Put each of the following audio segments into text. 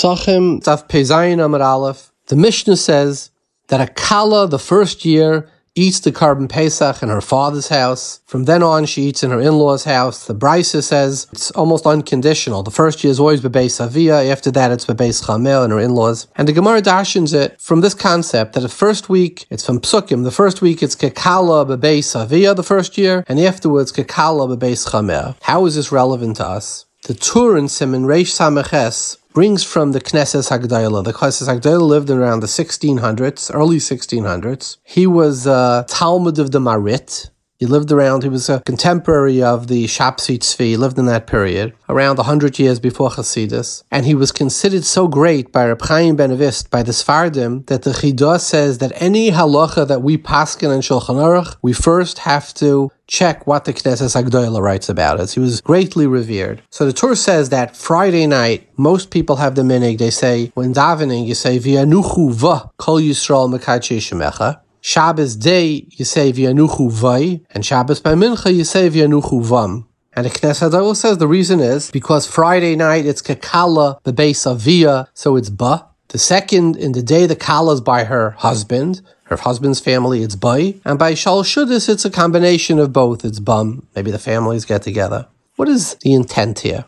Pesachim, Taf Pezayin Amar Aleph. The Mishnah says that a Kala, the first year, eats the Korban Pesach in her father's house. From then on, she eats in her in-laws' house. The Brisa says it's almost unconditional. The first year is always Bebeis Avia. After that, it's Bebeis Chamel and her in-laws. And the Gemara dashens it from this concept that the first week, it's from Psukim. The first week, it's Kekala Bebeis Avia the first year, and afterwards, Kekala Bebeis Chamel. How is this relevant to us? The Tur in Siman Reish Sameches brings from the Knesset Hagdalah. The Knesset Hagdalah lived around the 1600s, early 1600s. He was a Talmud of the Maharit. He lived around, he was a contemporary of the Shapsi Tzvi, he lived in that period, around 100 years before Hasidus. And he was considered so great by Reb Chaim Benveniste, by the Sfardim, that the Chidah says that any halacha that we paskin in Shulchan Aruch, we first have to check what the Knesset Agdoila writes about it. He was greatly revered. So the Torah says that Friday night, most people have the minig, they say, when davening, you say, V'yanuchu va kol Yisrael mekadshei shemecha. Shabbos day, you say V'yanuchu vai, and Shabbos by Mincha, you say V'yanuchu vam. And the Knesset Adol says the reason is because Friday night it's Kekala, the base of Via, so it's Ba. The second, in the day the Kala is by her husband, her husband's family, it's Bay. And by Shal Shudis, it's a combination of both. It's Bum. Maybe the families get together. What is the intent here?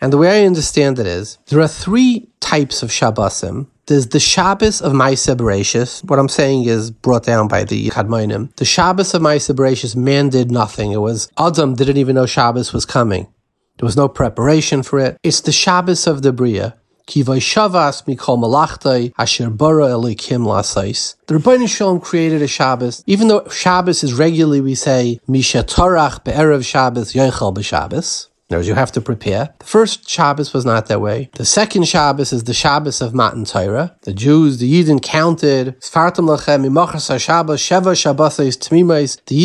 And the way I understand it is, there are three types of Shabbosim. There's the Shabbos of Maisa Bereshis. What I'm saying is brought down by the Kadmoinim. The Shabbos of Maisa Bereshis, man did nothing. It was Adam didn't even know Shabbos was coming. There was no preparation for it. It's the Shabbos of the Bria. The Ribbono Shel Olam created a Shabbos. Even though Shabbos is regularly we say Misha Torach Be'erev Shabbos Yoichel B'Shabbos. Knows you have to prepare. The first Shabbos was not that way. The second Shabbos is the Shabbos of Matan Torah. The Jews, the Yidden counted. The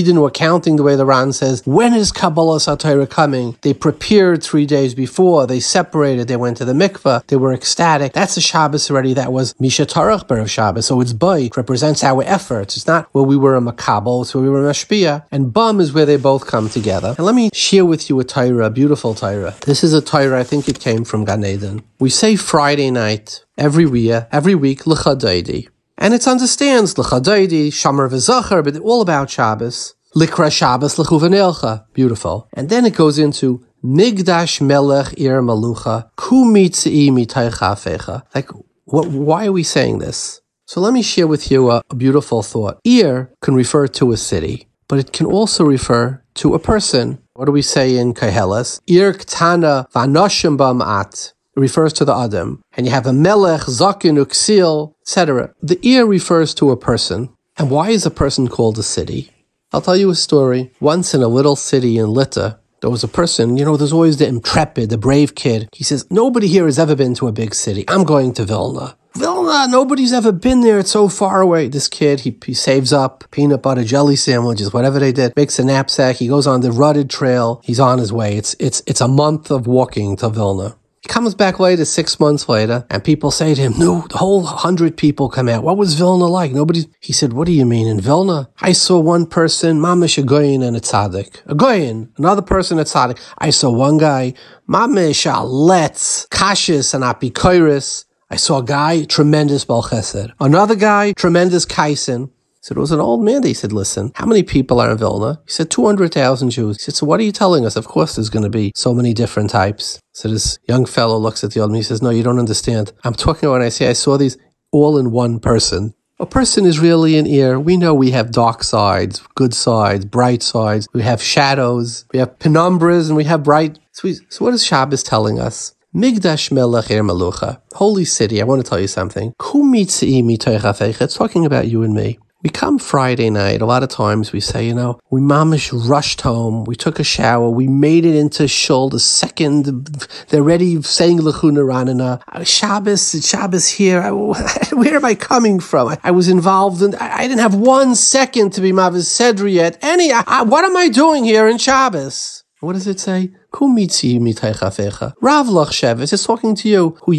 Yidden were counting the way the Ran says. When is Kabbalah Torah coming? They prepared three days before. They separated. They went to the mikveh. They were ecstatic. That's a Shabbos already. That was Misha Tarach of Shabbos. So it's Bay represents our efforts. It's not where we were a Makabal. It's where we were a Mashpia. And Bum is where they both come together. And let me share with you a Torah, a beautiful beautiful Torah. This is a Torah, I think it came from Gan Eden. We say Friday night every year, every week, Lecha Dodi. And it understands Lecha Dodi, Shamar v'Zachar, but all about Shabbos. Likra Shabbos L'chuvanelcha. Beautiful. And then it goes into Migdash Melech Ir Malucha, Kumitzi Mitaychafecha. Like, what, why are we saying this? So let me share with you a, a beautiful thought. Ir can refer to a city, but it can also refer to a person. What do we say in Koheles? Ir ktana vanoshim at refers to the Adam. And you have a melech, zakin, uksil, etc. The ear refers to a person. And why is a person called a city? I'll tell you a story. Once in a little city in Lita, there was a person, you know, there's always the intrepid, the brave kid. He says, Nobody here has ever been to a big city. I'm going to Vilna. Vilna, uh, nobody's ever been there. It's so far away. This kid, he, he saves up peanut butter jelly sandwiches, whatever they did, makes a knapsack. He goes on the rutted trail. He's on his way. It's, it's, it's a month of walking to Vilna. He comes back later, six months later, and people say to him, No, the whole hundred people come out. What was Vilna like? Nobody. He said, What do you mean in Vilna? I saw one person, Mamish a goyin and a tzaddik. A goyin, another person a tzaddik. I saw one guy, Mamish a letz, kashis and apikoiris. I saw a guy, tremendous Bal Chesed. Another guy, tremendous Kaisen. said, it was an old man. He said, listen, how many people are in Vilna? He said, 200,000 Jews. He said, so what are you telling us? Of course there's going to be so many different types. So this young fellow looks at the old man. He says, no, you don't understand. I'm talking when I say I saw these all in one person. A person is really an ear. We know we have dark sides, good sides, bright sides. We have shadows. We have penumbras and we have bright. So, we, so what is Shabbos telling us? Migdash Melech Er Malucha, holy city. I want to tell you something. It's talking about you and me. We come Friday night. A lot of times we say, you know, we mamish rushed home. We took a shower. We made it into shul the second. They're ready saying Lechu Neranenah. Shabbos, Shabbos here. Where am I coming from? I, I was involved in. I, I, didn't have one second to be mavis sedri yet. Any. I, what am I doing here in Shabbos? What does it say? Kumitzi mitaychafecha. Rav Shevis is talking to you. Hu.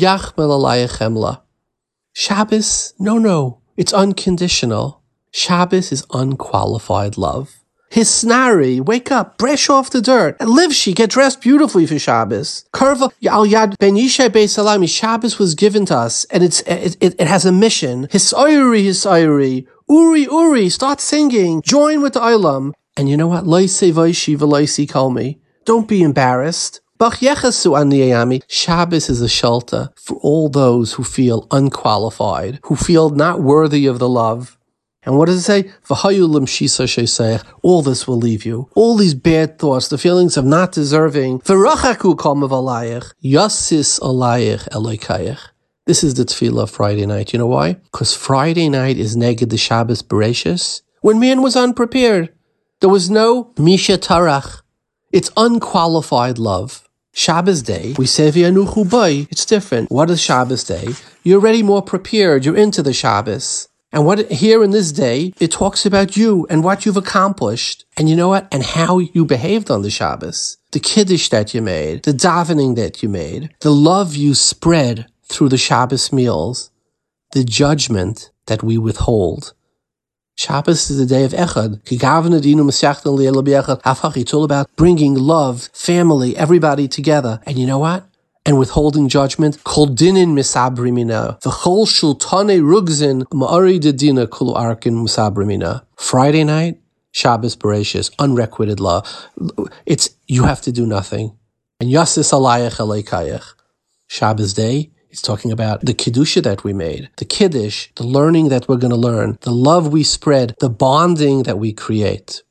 Shabbos? No, no. It's unconditional. Shabbos is unqualified love. Hisnari, wake up, brush off the dirt, and live she, get dressed beautifully for Shabbos. Kurva al yad ben yishay Shabbos was given to us, and it's it, it, it has a mission. Hisoyri, hisoyri, uri uri, start singing, join with the Olam. And you know what? Call me. Don't be embarrassed. Shabbos is a shelter for all those who feel unqualified, who feel not worthy of the love. And what does it say? All this will leave you. All these bad thoughts, the feelings of not deserving. This is the tefillah of Friday night. You know why? Because Friday night is neged the Shabbos Bereshis. When man was unprepared, there was no Misha Tarach. It's unqualified love. Shabbos day, we say v'yanuchu. It's different. What is Shabbos day? You're already more prepared. You're into the Shabbos. And what here in this day, it talks about you and what you've accomplished. And you know what? And how you behaved on the Shabbos. The kiddush that you made, the davening that you made, the love you spread through the Shabbos meals, the judgment that we withhold. Shabbos is the day of Echad. It's all about bringing love, family, everybody together. And you know what? And withholding judgment. Kol dinin misabrimina. V'chol shultane rugzin ma'ari dedina kulu arkin misabrimina. Friday night, Shabbos Bereshis, unrequited law. It's, you have to do nothing. And Yasis alayach aleikayach. Shabbos day, He's talking about the Kiddusha that we made, the Kiddush, the learning that we're going to learn, the love we spread, the bonding that we create.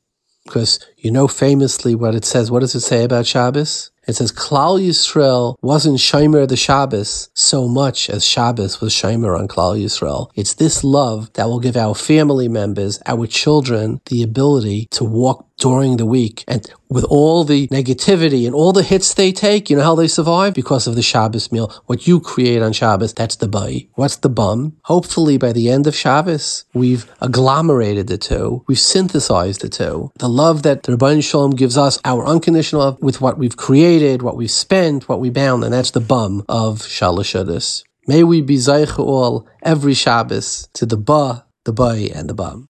Because you know famously what it says. What does it say about Shabbos? It says Klal Yisrael wasn't Shomer the Shabbos so much as Shabbos was Shomer on Klal Yisrael. It's this love that will give our family members, our children, the ability to walk during the week. And with all the negativity and all the hits they take, you know how they survive? Because of the Shabbos meal. What you create on Shabbos, that's the bay. What's the bum? Hopefully by the end of Shabbos, we've agglomerated the two. We've synthesized the two. The love that the Ribbono Shel Olam gives us, our unconditional love with what we've created, what we've spent, what we bound, and that's the bum of Shalashadas. May we be Zaycha all every Shabbos to the Ba, the Bay, and the Bum.